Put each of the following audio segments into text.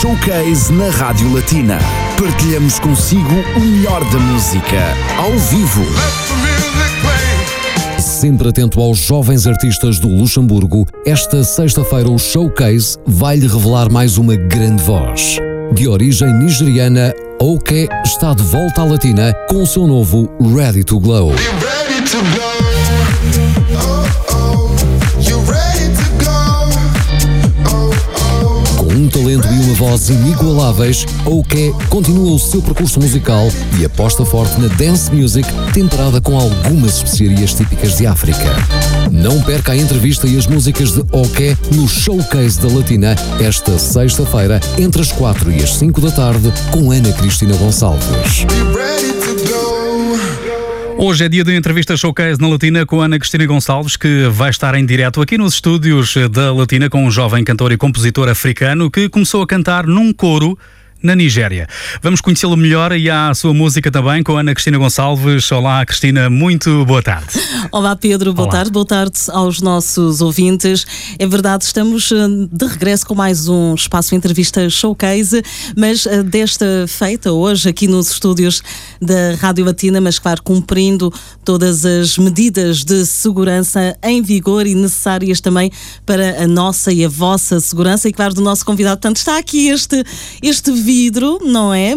Showcase na Rádio Latina. Partilhamos consigo o melhor da música, ao vivo. Sempre atento aos jovens artistas do Luxemburgo, esta sexta-feira o Showcase vai-lhe revelar mais uma grande voz. De origem nigeriana, Oke está de volta à Latina com o seu novo Ready to Glow. Um talento e uma voz inigualáveis, Oke continua o seu percurso musical e aposta forte na dance music temperada com algumas especiarias típicas de África. Não perca a entrevista e as músicas de Oke no Showcase da Latina esta sexta-feira, entre as 4 e as 5 da tarde, com Ana Cristina Gonçalves. Hoje é dia de entrevista showcase na Latina com Ana Cristina Gonçalves, que vai estar em direto aqui nos estúdios da Latina com um jovem cantor e compositor africano que começou a cantar num coro na Nigéria. Vamos conhecê-lo melhor e a sua música também com Ana Cristina Gonçalves. Olá, Cristina, muito boa tarde. Olá, Pedro, boa Olá. tarde, boa tarde aos nossos ouvintes. É verdade, estamos eh, de regresso com mais um espaço de entrevista showcase, mas eh, desta feita hoje aqui nos estúdios da Rádio Latina, mas claro, cumprindo todas as medidas de segurança em vigor e necessárias também para a nossa e a vossa segurança e claro, do nosso convidado. Portanto, está aqui este, este vidro, não é?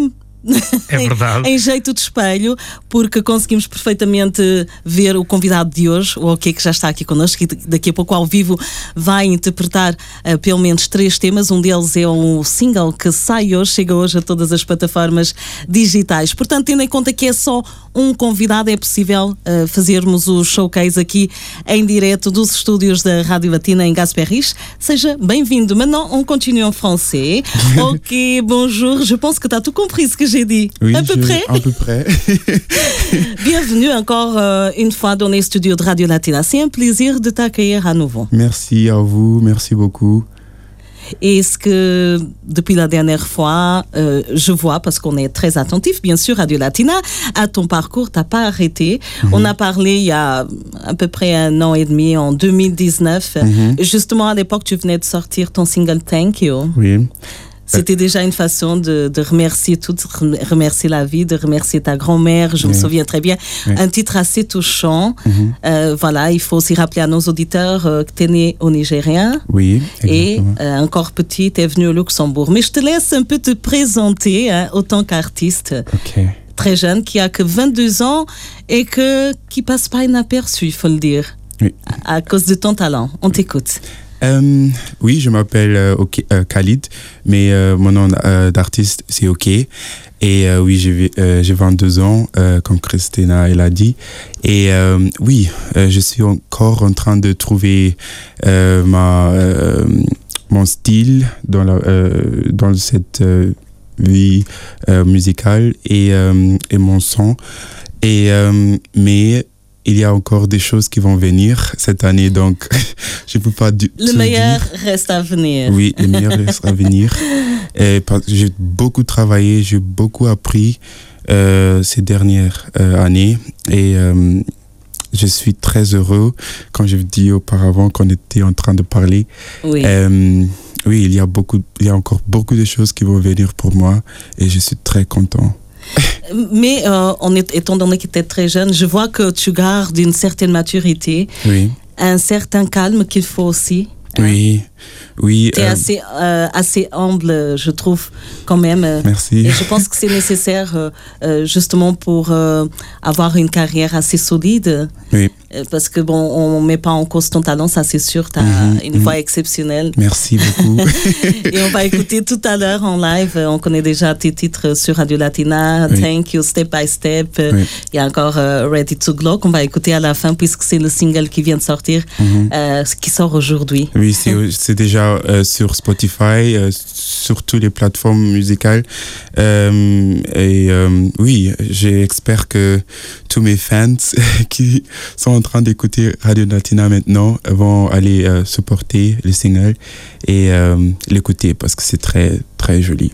É verdade. em, jeito de espelho, porque conseguimos perfeitamente ver o convidado de hoje, o OK, que já está aqui connosco, e daqui a pouco ao vivo vai interpretar uh, pelo menos três temas. Um deles é um single que sai hoje, chega hoje a todas as plataformas digitais. Portanto, tendo em conta que é só um convidado, é possível uh, fazermos o showcase aqui em direto dos estúdios da Rádio Latina em Gasperris. Seja bem-vindo. Maintenant, on continue en français. ok, bonjour. Je pense que tu as tout compris ce que j'ai dit. Oui, à peu près. À peu près. Bienvenue encore euh, une fois dans les studios de Radio Latina. C'est un plaisir de t'accueillir à nouveau. Merci à vous, merci beaucoup. Et ce que, depuis la dernière fois, euh, je vois, parce qu'on est très attentif, bien sûr, Radio Latina, à ton parcours, tu n'as pas arrêté. -hmm. On a parlé il y a à peu près un an et demi, en 2019. Mm -hmm. Justement, à l'époque, tu venais de sortir ton single Thank You. Oui. C'était déjà une façon de, de, remercier tout, de remercier la vie, de remercier ta grand-mère, je oui. me souviens très bien. Oui. Un titre assez touchant. Mm -hmm. euh, voilà, il faut aussi rappeler à nos auditeurs euh, que tu es né au Nigérien. Oui. Et euh, encore petit, tu es venu au Luxembourg. Mais je te laisse un peu te présenter hein, autant qu'artiste. Okay. Très jeune, qui a que 22 ans et que, qui passe pas inaperçu, il faut le dire. Oui. À, à cause de ton talent. On t'écoute. Euh, oui, je m'appelle euh, euh, Khalid, mais mon nom d'artiste c'est OK. Et oui, j'ai 22 ans, comme Christina elle a dit. Et oui, je suis encore en train de trouver ma, mon style dans, la, dans cette vie musicale et, et mon son. Et, mais il y a encore des choses qui vont venir cette année, donc je ne peux pas du Le meilleur dire. reste à venir. Oui, le meilleur reste à venir. J'ai beaucoup travaillé, j'ai beaucoup appris euh, ces dernières euh, années et euh, je suis très heureux, quand je dit auparavant qu'on était en train de parler. Oui. oui, il y, a beaucoup, il y a encore beaucoup de choses qui vont venir pour moi et je suis très content. Mais euh, est, étant donné que tu es très jeune, je vois que tu gardes une certaine maturité, oui. un certain calme qu'il faut aussi. Hein. Oui. Tu es euh... assez, euh, assez humble, je trouve, quand même. Merci. Et je pense que c'est nécessaire euh, justement pour avoir une carrière assez solide. Oui. Parce que bon, on met pas en cause ton talent, ça c'est sûr. Tu as Mhm, une mhm. voix exceptionnelle. Merci beaucoup. Et on va écouter tout à l'heure en live. On connaît déjà tes titres sur Radio Latina, Oui. Thank You, Step by Step. Oui. Il y a encore Ready to Glow qu'on va écouter à la fin puisque c'est le single qui vient de sortir, Mhm. qui sort aujourd'hui. Oui, c'est c'est euh, sur Spotify, euh, sur toutes les plateformes musicales. Euh, et oui, j'espère que tous mes fans qui sont en train d'écouter Radio Latina maintenant vont aller supporter le single et l'écouter parce que c'est très, très joli.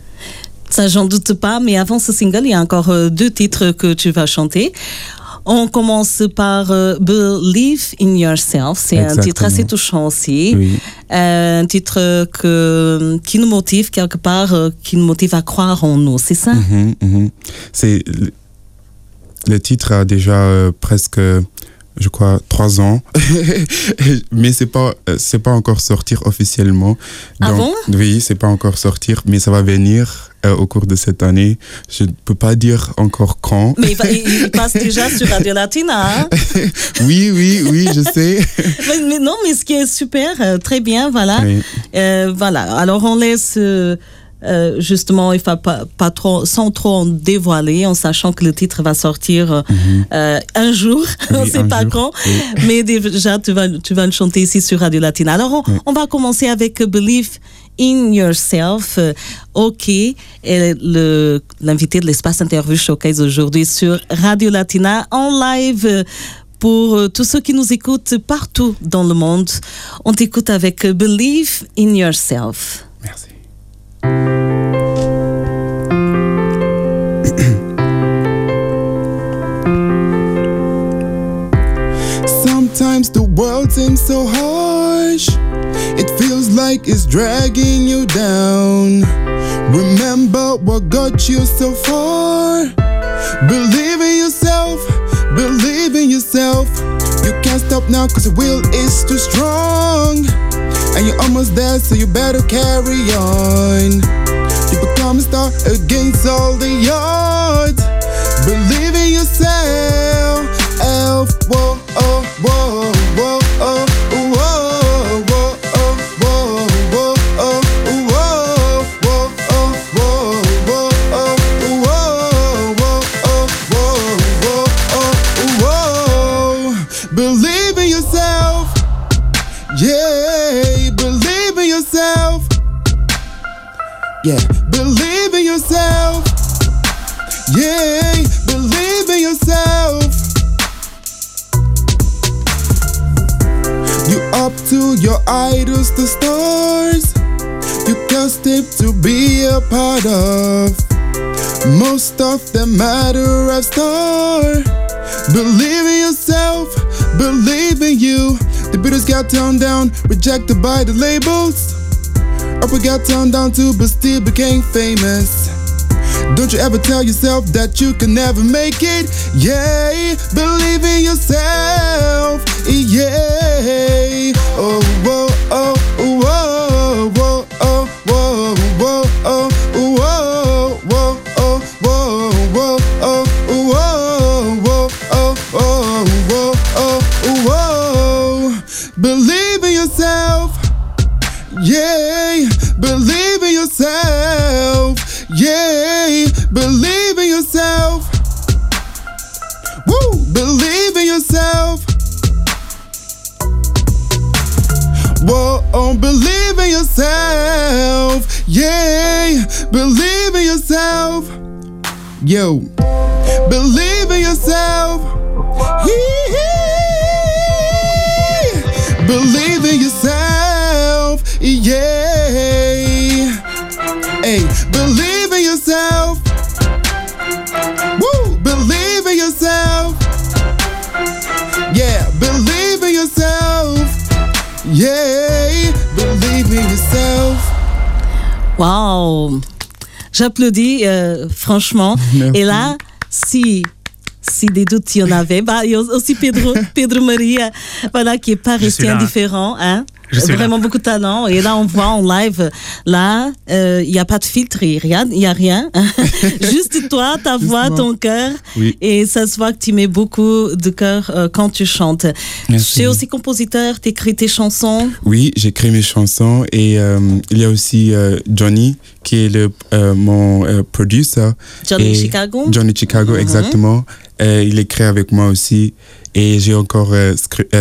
Ça, j'en doute pas. Mais avant ce single, il y a encore deux titres que tu vas chanter. On commence par euh, Believe in Yourself. C'est un titre assez touchant aussi. Oui. Euh, un titre que, qui nous motive quelque part, euh, qui nous motive à croire en nous, c'est ça? Mhm, mhm. C'est le titre a déjà presque je crois, trois ans. mais c'est pas, c'est pas encore sortir officiellement. ah bon? Oui, c'est pas encore sortir, mais ça va venir euh, au cours de cette année. Je ne peux pas dire encore quand. Mais il, passe déjà sur Radio Latina. Hein? oui, oui, oui, je sais. mais, non, mais ce qui est super, euh, très bien, voilà. Euh, voilà. Alors on laisse. Euh, justement, il faut pas, pas trop, sans trop en dévoiler, en sachant que le titre va sortir euh, mhm. euh, un jour, on ne sait pas quand, mais déjà tu vas, tu vas le chanter ici sur Radio Latina. Alors, on, va commencer avec Believe in Yourself. OK, l'invité de l'espace interview showcase aujourd'hui sur Radio Latina en live pour tous ceux qui nous écoutent partout dans le monde. On t'écoute avec Believe in Yourself. Sometimes the world seems so harsh. It feels like it's dragging you down. Remember what got you so far. Believe in yourself, believe in yourself. You can't stop now cause the will is too strong. And you're almost there, so you better carry on. You become a star against all the odds. Believe in yourself. Elf, whoa, oh, whoa, Yeah, believe in yourself. Yeah, believe in yourself. You up to your idols, the stars. You can't step to be a part of. Most of them matter of star. Believe in yourself, believe in you. The Beatles got turned down, rejected by the labels. Upper got turned down too, but still became famous. Don't you ever tell yourself that you can never make it? Yeah, believe in yourself. Yeah. Oh, yourself. Woo, believe in yourself. Yeah, believe in yourself. Yeah, believe in yourself. Wow. J'applaudis, euh, franchement. Et là, si si des doutes il y en avait. Bah, il y a aussi Pedro, Pedro Maria, voilà, qui est pas resté indifférent. Hein. Vraiment beaucoup de talent. Et là, on voit en live, là, euh, il n'y a pas de filtre, il n'y a rien. Juste toi, ta voix, ton cœur. Et ça se voit que tu mets beaucoup de cœur euh, quand tu chantes. Tu es aussi compositeur, tu écris tes chansons. Oui, j'écris mes chansons. Et euh, il y a aussi Johnny, qui est le, mon producer. Johnny Chicago. Johnny Chicago, mhm. exactement. il écrit avec moi aussi. Et j'ai encore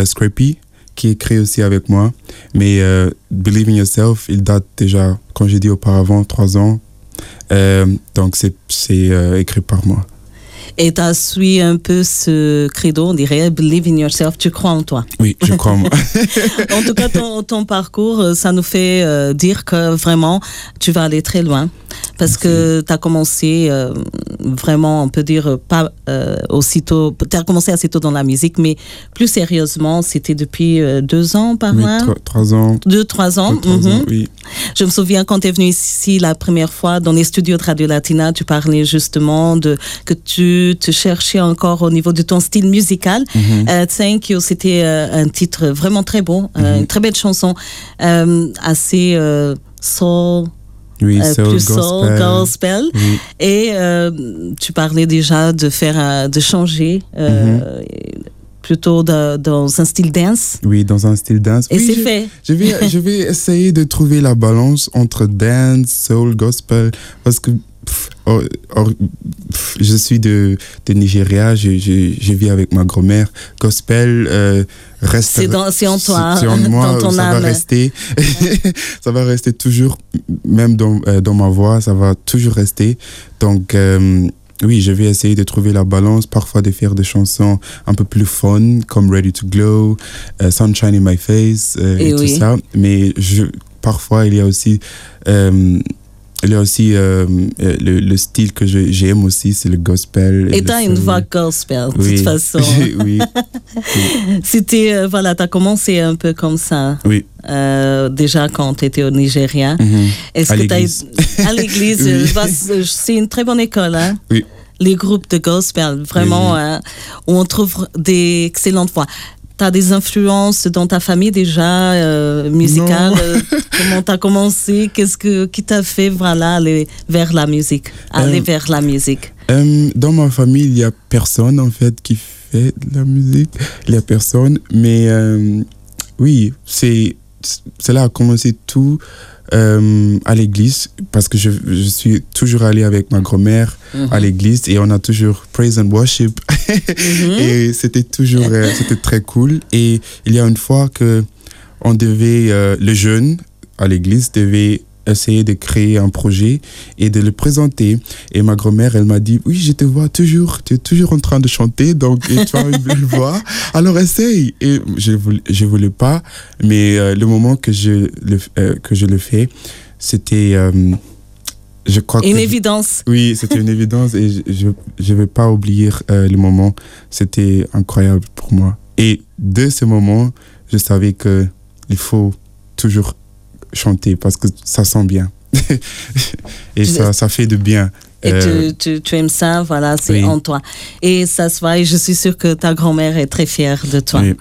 Scrappy qui écrit aussi avec moi. Mais euh, Believe in Yourself, il date déjà, comme j'ai dit auparavant, trois ans. Euh, donc c'est euh, écrit par moi. Et tu as suivi un peu ce credo, on dirait, believe in yourself, tu crois en toi. Oui, je crois en moi. en tout cas, ton, ton, parcours, ça nous fait dire que vraiment, tu vas aller très loin. parce que tu as commencé euh, vraiment, on peut dire, pas euh, aussitôt, tu as commencé assez tôt dans la musique, mais plus sérieusement, c'était depuis euh, deux ans par Oui, là? trois, trois ans. Deux, trois ans. Deux, trois mhm. ans, oui. Je me souviens quand tu es venu ici la première fois dans les studios de Radio Latina, tu parlais justement de que tu te cherchais encore au niveau de ton style musical. Mhm. Euh, Thank You, c'était euh, un titre vraiment très beau, euh, Mhm. une très belle chanson, assez soul, Oui, soul, plus soul, gospel. gospel. Oui. Et tu parlais déjà de faire, de changer. Mhm. plutôt de- dans un style dance Oui, dans un style dance. et Oui, c'est fait Je vais, je vais essayer de trouver la balance entre dance, soul, gospel, parce que pff, or- or- pff, je suis de, de Nigeria, je, je, je vis avec ma grand-mère. Gospel euh, reste. C'est dans- c'est en toi, c'est en moi, dans ton ça âme. va rester. ça va rester toujours, même dans, euh, dans ma voix, ça va toujours rester. Donc. euh, oui, je vais essayer de trouver la balance, parfois de faire des chansons un peu plus fun, comme Ready to Glow, euh, Sunshine in My Face euh, Et et, tout ça. Mais je, parfois, il y a aussi, euh, il y a aussi euh, euh, le, le style que j'aime aussi, c'est le gospel. et le tu as une voix gospel de Oui. toute façon oui, C'était, euh, voilà, tu as commencé un peu comme ça, oui. euh, déjà quand tu étais au Nigeria. Mhm. Est-ce À que t'as l'église. eu- À l'église, Oui. c'est c'est une très bonne école, hein? Oui. Les groupes de gospel, vraiment, Oui. hein, où on trouve des excellentes voix. Tu as des influences dans ta famille déjà euh, musicale euh, Comment tu as commencé? Qu'est-ce que, qui t'a fait voilà, aller vers la musique? Aller Euh, vers la musique. dans ma famille, il y a personne en fait qui fait de la musique. Il y a personne, mais oui, c'est là a commencé tout euh, à l'église parce que je, je suis toujours allé avec ma grand-mère Mhm. à l'église et on a toujours praise and worship Mhm. et c'était toujours euh, c'était très cool et il y a une fois que on devait euh, le jeune à l'église devait essayer de créer un projet et de le présenter et ma grand-mère elle m'a dit oui je te vois toujours tu es toujours en train de chanter donc et tu as une belle voix alors essaye et je voulais, je voulais pas mais euh, le moment que je le euh, que je le fais c'était euh, je crois Une que évidence. oui, c'était une évidence et je- je vais pas oublier le moment. C'était incroyable pour moi. Et de ce moment, je savais que il faut toujours chanter parce que ça sent bien. et ça, ça fait de bien. Et Euh, tu, tu, tu aimes ça, voilà, c'est oui. en toi. Et ça se voit, et je suis sûre que ta grand-mère est très fière de toi. oui.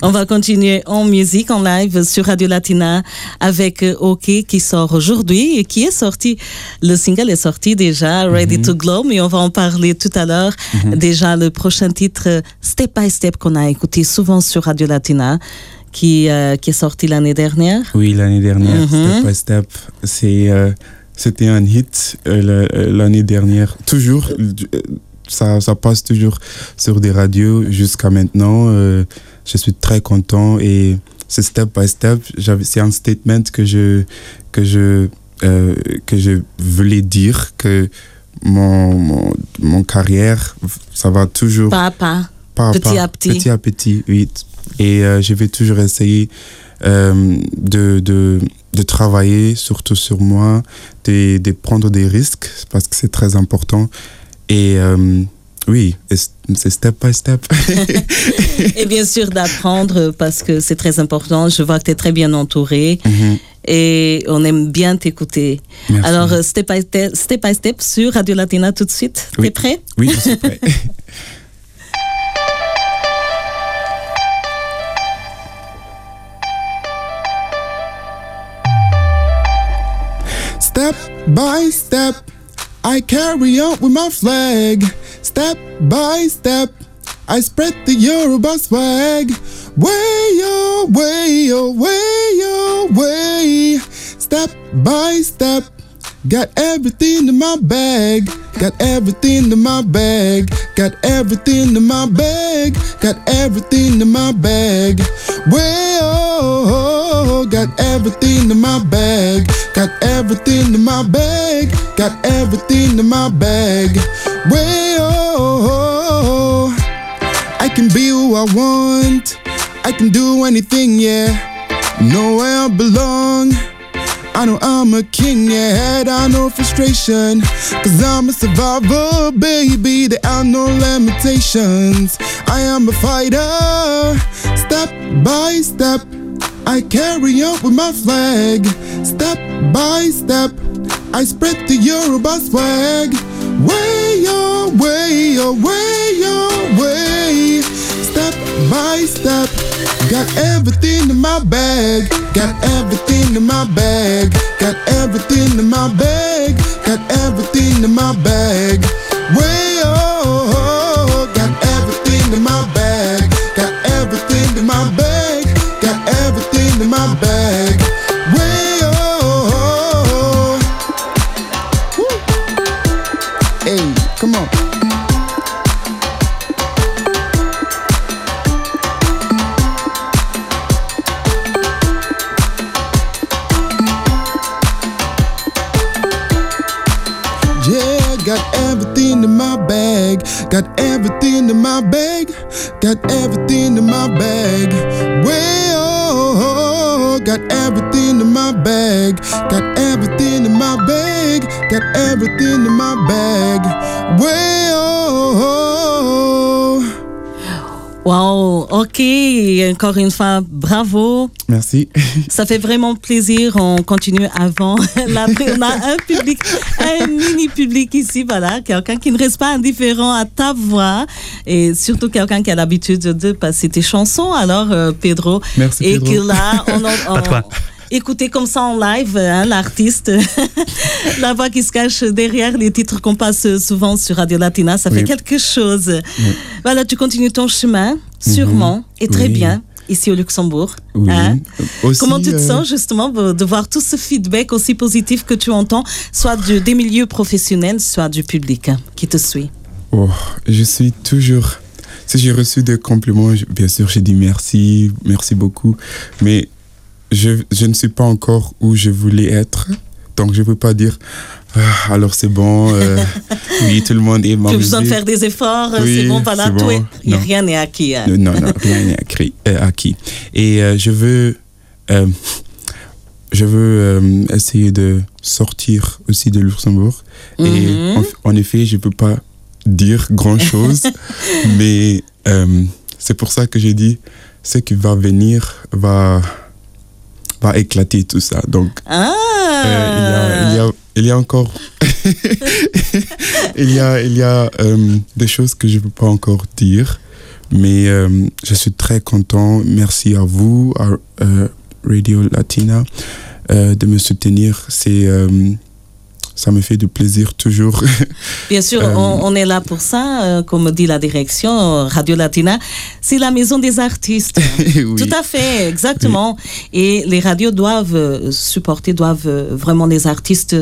On va continuer en musique, en live sur Radio Latina avec euh, OK qui sort aujourd'hui et qui est sorti. Le single est sorti déjà, Ready to Glow, mais on va en parler tout à l'heure. Déjà, le prochain titre, euh, Step by Step, qu'on a écouté souvent sur Radio Latina, qui, euh, qui est sorti l'année dernière. Oui, l'année dernière, Mhm. Step by Step, c'est, euh, c'était un hit euh, l'année dernière. Toujours, ça, ça passe toujours sur des radios jusqu'à maintenant. je suis très content et c'est Step by Step. C'est un statement que je, que je, que je voulais dire que mon, mon, mon carrière, ça va toujours Pas à pas. pas à Petit pas, à petit. Petit à petit, oui. Et euh, je vais toujours essayer euh, de, de, de travailler surtout sur moi, de, de prendre des risques parce que c'est très important. Et euh, oui, c'est step by step. Et bien sûr d'apprendre parce que c'est très important. Je vois que tu es très bien entouré Mhm. et on aime bien t'écouter. Alors, step by step, step by step sur Radio Latina tout de suite. Oui. T'es prêt? Oui, je suis prêt. by step, I carry on with my flag. Step by step, I spread the Yoruba swag. Way away, way oh, away. Oh, step by step, got everything in my bag. Got everything in my bag. Got everything in my bag. Got everything in my bag. Oh, got everything in my bag. Got everything in my bag. Got everything in my bag. Oh, I can be who I want. I can do anything, yeah. Know where I belong. I know I'm a king, yeah, I know frustration. Cause I'm a survivor, baby, there are no limitations. I am a fighter, step by step. I carry on with my flag, step by step. I spread the Yoruba swag. Way your way, your way, your way. Step by step. Got everything in my bag. Got everything in my bag. Got everything in my bag. Got everything in my bag. Way encore une fois, bravo. Merci. Ça fait vraiment plaisir. On continue avant. Là, on a un public, un mini public ici, voilà, quelqu'un qui ne reste pas indifférent à ta voix et surtout quelqu'un qui a l'habitude de passer tes chansons. Alors, euh, Pedro. Merci, Et Pedro. que là, on, on- Écoutez comme ça en live, hein, l'artiste, la voix qui se cache derrière les titres qu'on passe souvent sur Radio Latina, ça fait quelque chose. Voilà, tu continues ton chemin, sûrement, et très Oui. bien, ici au Luxembourg. Oui. hein? Aussi, Comment tu te euh, sens justement de voir tout ce feedback aussi positif que tu entends, soit des milieux professionnels, soit du public hein, qui te suit? Oh, je suis toujours. Si j'ai reçu des compliments, bien sûr, j'ai dit merci, merci beaucoup. Mais je, je ne suis pas encore où je voulais être. Donc, je ne peux pas dire, Ah, alors c'est bon, euh, oui, tout le monde est as besoin de faire des efforts, Oui, c'est bon, voilà, tout est- Non. rien n'est acquis. hein. Non, non, rien n'est acquis. euh, acquis. Et euh, je veux, euh, je veux essayer de sortir aussi de Luxembourg. Mhm. Et en, en effet, je peux pas dire grand chose, mais c'est pour ça que j'ai dit ce qui va venir va va éclater tout ça. Donc Ah euh, il, y a, il, y a, il y a encore il y a il y a euh, des choses que je peux pas encore dire, mais euh, je suis très content. Merci à vous, à Radio Latina, de me soutenir. C'est ça me fait du plaisir toujours. Bien sûr, Euh, on, on est là pour ça, euh, comme dit la direction Radio Latina. C'est la maison des artistes. Oui. Tout à fait, exactement. Et les radios doivent euh, supporter, doivent vraiment les artistes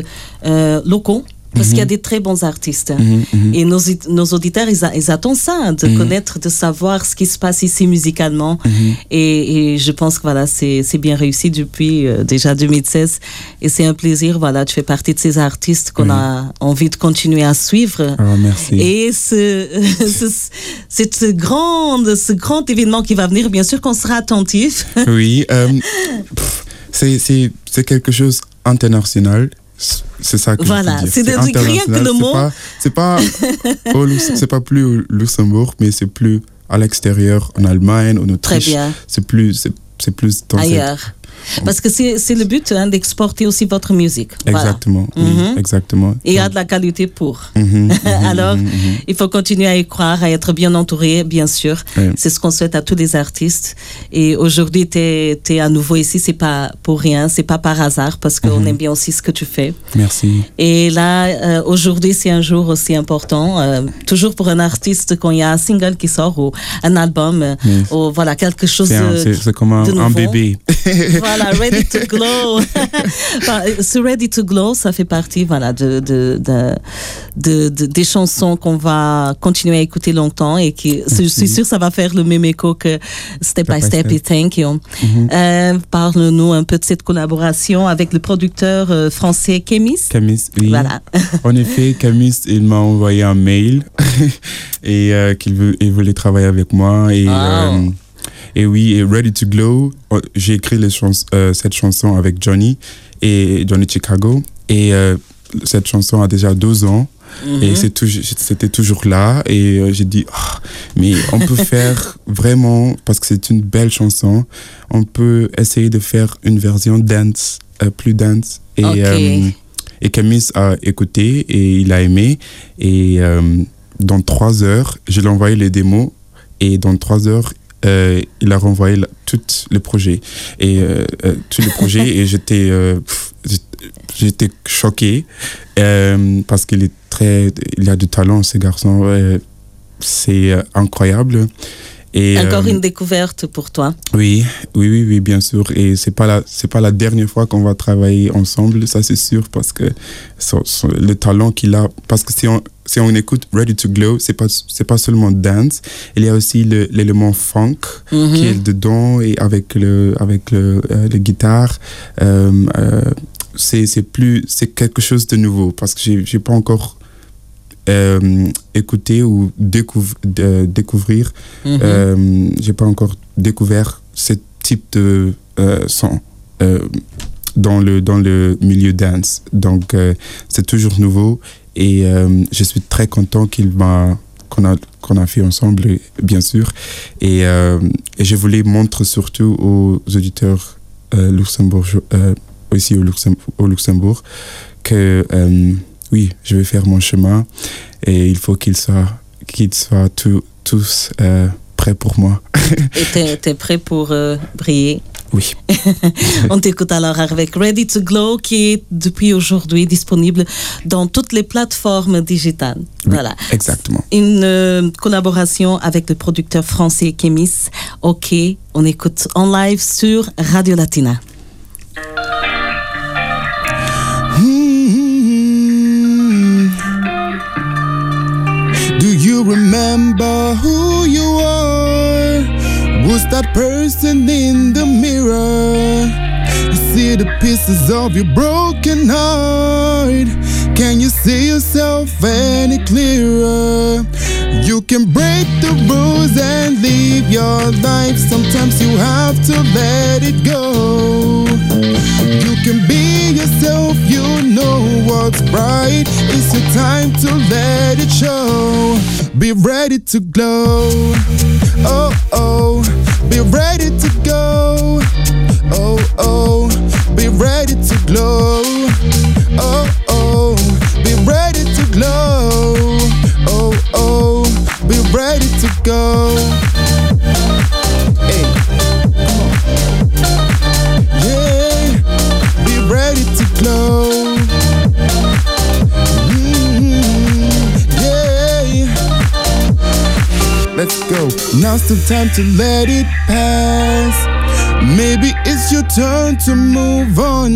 locaux. Parce qu'il y a des très bons artistes. Mhm, mhm. Et nos, nos auditeurs, ils, a- ils attendent ça, de Mhm. connaître, de savoir ce qui se passe ici musicalement. Mhm. Et, et je pense que voilà, c'est bien réussi depuis euh, déjà 2016. Et c'est un plaisir. Voilà, tu fais partie de ces artistes qu'on a envie de continuer à suivre. Ah, merci. Et ce, ce, c'est ce grand, ce grand événement qui va venir, bien sûr qu'on sera attentif. Oui, euh, c'est quelque chose international. C'est ça que Voilà, c'est de- rien que le C'est mot. pas- C'est pas, c'est pas plus au Luxembourg, mais c'est plus à l'extérieur, en Allemagne, en Très Autriche. bien. C'est plus, c'est plus dans Ailleurs. Parce que c'est le but hein, d'exporter aussi votre musique. Voilà. Exactement, Mhm. exactement. Et il y a de la qualité pour. Mhm, mhm, Alors, il faut continuer à y croire, à être bien entouré, bien sûr. Oui. C'est ce qu'on souhaite à tous les artistes. Et aujourd'hui, tu es, à nouveau ici, c'est pas pour rien, c'est pas par hasard, parce qu'on aime bien aussi ce que tu fais. Merci. Et là, euh, aujourd'hui, c'est un jour aussi important, euh, toujours pour un artiste, quand il y a un single qui sort ou un album, Yes. ou voilà, quelque chose C'est un- c'est c'est comme un, de un bébé. voilà, Ready to Glow. Enfin, ce Ready to Glow, ça fait partie voilà, de, de, de, de- de- des chansons qu'on va continuer à écouter longtemps et qui, je suis sûre, ça va faire le même écho que Step by Step et Thank You. Euh, Parle-nous un peu de cette collaboration avec le producteur euh, français Kémis. Camis, oui. Voilà. En effet, Camis, il m'a envoyé un mail et euh, qu'il voulait travailler avec moi. Et, Wow. Euh, et oui, et Ready to Glow, oh, j'ai écrit les chans- euh, cette chanson avec Johnny et Johnny Chicago. Et euh, cette chanson a déjà 12 ans. Et Mhm. toujours- c'était toujours là. Et euh, j'ai dit, Ah, mais on peut faire vraiment, parce que c'est une belle chanson, on peut essayer de faire une version dance, euh, plus dance. Et, Ok. euh, et Camis a écouté et il a aimé. Et euh, dans trois heures, je lui ai envoyé les démos. Et dans trois heures, euh, il a renvoyé la- tout le projet. Et euh, euh, tout le projet. et j'étais euh, j'étais- j'étais choqué parce qu'il est très. Il a du talent, ce garçon. c'est incroyable. Et, Encore une découverte pour toi. oui, oui, oui, oui, bien sûr. Et c'est pas la, c'est pas la dernière fois qu'on va travailler ensemble, ça c'est sûr, parce que son- son- le talent qu'il a, parce que on, si on écoute Ready to Glow, c'est pas, c'est pas seulement dance, il y a aussi le- l'élément funk Mhm. qui est dedans et avec le, avec le, euh, les guitares, euh, euh, c'est, c'est plus, c'est quelque chose de nouveau, parce que j'ai, j'ai pas encore euh, écouté ou découvrir Mhm. j'ai pas encore découvert ce type de son dans le dans le milieu dance. Donc c'est toujours nouveau et euh, je suis très content qu'il m'a qu'on a qu'on a fait ensemble bien sûr. Et, euh, je voulais montrer surtout aux auditeurs euh, luxembourgeois aussi au, Luxem- au Luxembourg que oui je vais faire mon chemin et il faut qu'ils soient qu'ils soient tous prêts pour moi Et t'es, t'es prêt pour euh, briller? Oui On t'écoute alors avec Ready to Glow qui est depuis aujourd'hui disponible dans toutes les plateformes digitales. Voilà. exactement Une euh, collaboration avec le producteur français Kémis. Ok, on écoute en live sur Radio Latina. Do you remember who you are? Was that person in the mirror? You see the pieces of your broken heart. Can you see yourself any clearer? You can break the rules and live your life. Sometimes you have to let it go. What's right. It's your time to let it show. Be ready to glow. Oh, oh, be ready to go. Oh, oh, be ready to glow. Oh, oh, be ready to glow. Oh, oh, be ready to go. Now's the time to let it pass. Maybe it's your turn to move on.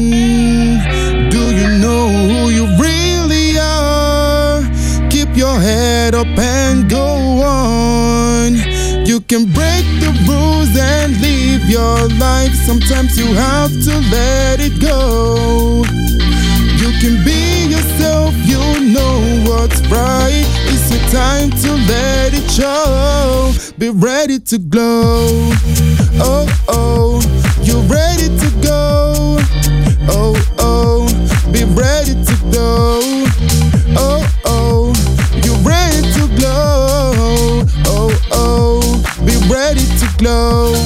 Do you know who you really are? Keep your head up and go on. You can break the rules and live your life. Sometimes you have to let it go. You can be yourself, you know what's right. Time to let it show. Be ready to glow. Oh, oh, you're ready to go. Oh, oh, be ready to go. Oh, oh, you're ready to glow. Oh, oh, be ready to glow.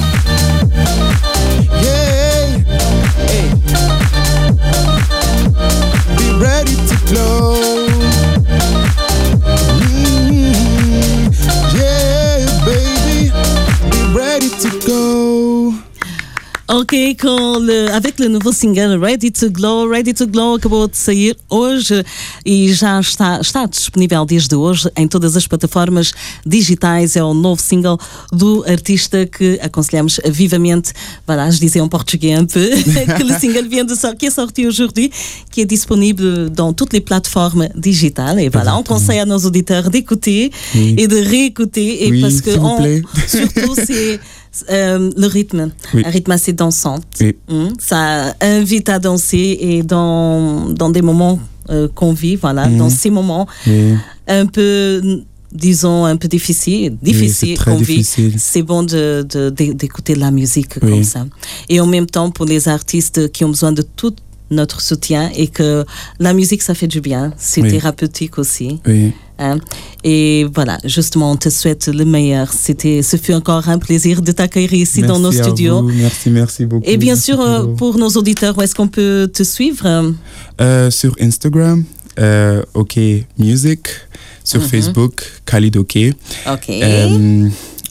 Ready to go. Ok, com le- avec le nouveau single Ready to Glow, Ready to Glow acabou de sair hoje e já está, está disponível desde hoje em todas as plataformas digitais. É o novo single do artista que aconselhamos vivamente. En portugais un peu que le single vient de sortir, qui est sorti aujourd'hui, qui est disponible dans toutes les plateformes digitales. Et voilà, on conseille à nos auditeurs d'écouter Oui. et de réécouter. Et Oui, parce que on- surtout, c'est euh, le rythme. Oui. Un rythme assez dansant. Oui. Hum, Ça invite à danser et dans, dans des moments euh, qu'on vit, voilà, Mhm. dans ces moments Oui. un peu, disons, un peu c'est très qu'on vit, difficile. c'est bon de, de- de- d'écouter de la musique comme ça. Et en même temps, pour les artistes qui ont besoin de toute notre soutien et que la musique, ça fait du bien. C'est Oui. thérapeutique aussi. Oui. hein? Et voilà, justement, on te souhaite le meilleur. C'était, ce fut encore un plaisir de t'accueillir ici dans nos à studios. vous. Merci, merci beaucoup. Et bien Merci sûr, euh, pour nos auditeurs, où est-ce qu'on peut te suivre? Euh, sur Instagram, euh, OK Music. Sur Mhm. Facebook, Khalid OK. Ok.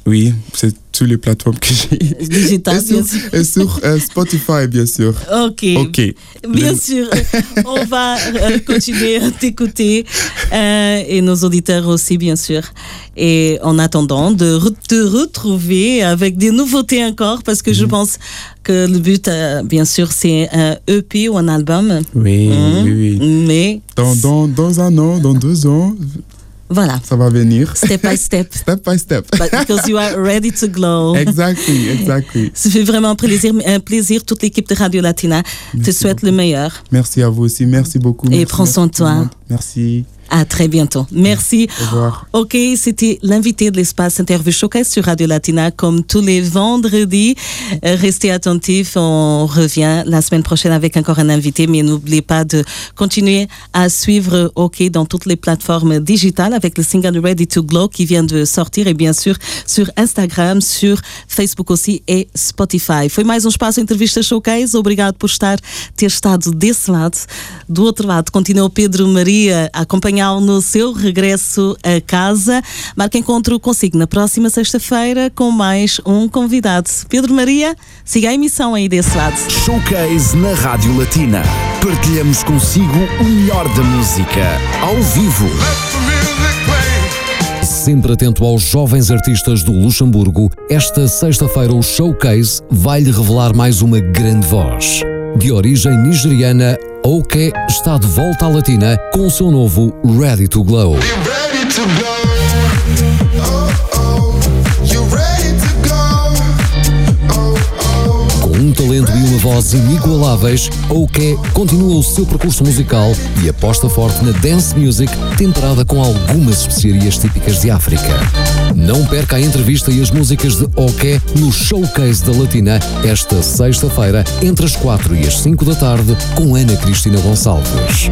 Oui, c'est toutes les plateformes que j'ai. Digital, et sur, bien sûr. et sur, euh, Spotify, bien sûr. Ok. OK. Bien Le- sûr, on va euh, continuer à t'écouter euh, et nos auditeurs aussi, bien sûr. Et en attendant de re- te retrouver avec des nouveautés encore, parce que Mhm. je pense que le but, bien sûr, c'est un EP ou un album. Oui, Mhm. oui, oui. Mais Dans, dans, dans un an, dans deux ans, voilà, ça va venir. step by step, Step by step. but because you are ready to glow. exactly, exactly. Ça fait vraiment un plaisir, un plaisir. Toute l'équipe de Radio Latina te souhaite le meilleur. Merci à vous aussi. Merci beaucoup. Et Merci, prends soin de toi. Merci. À très bientôt. Merci. Au revoir. Ok, c'était l'invité de l'espace Interview Showcase sur Radio Latina comme tous les vendredis. Euh, Restez attentifs, on revient la semaine prochaine avec encore un invité, mais n'oubliez pas de continuer à suivre OK dans toutes les plateformes digitales avec le single Ready to Glow qui vient de sortir et bien sûr sur Instagram, sur Facebook aussi et Spotify. Foi mais um espaço Entrevista Showcase. Obrigado por estar, ter estado desse lado. Do outro lado, continua o Pedro Maria a acompanhá-lo no seu regresso a casa. Marca encontro consigo na próxima sexta-feira com mais um convidado. Pedro Maria, siga a emissão aí desse lado. Showcase na Rádio Latina. Partilhamos consigo o melhor da música, ao vivo. Sempre atento aos jovens artistas do Luxemburgo, esta sexta-feira o Showcase vai-lhe revelar mais uma grande voz. De origem nigeriana, Oke está de volta à Latina com o seu novo Ready to Glow. Talento e uma voz inigualáveis, Oke continua o seu percurso musical e aposta forte na dance music temperada com algumas especiarias típicas de África. Não perca a entrevista e as músicas de Oke no Showcase da Latina esta sexta-feira, entre as 4 e as 5 da tarde, com Ana Cristina Gonçalves.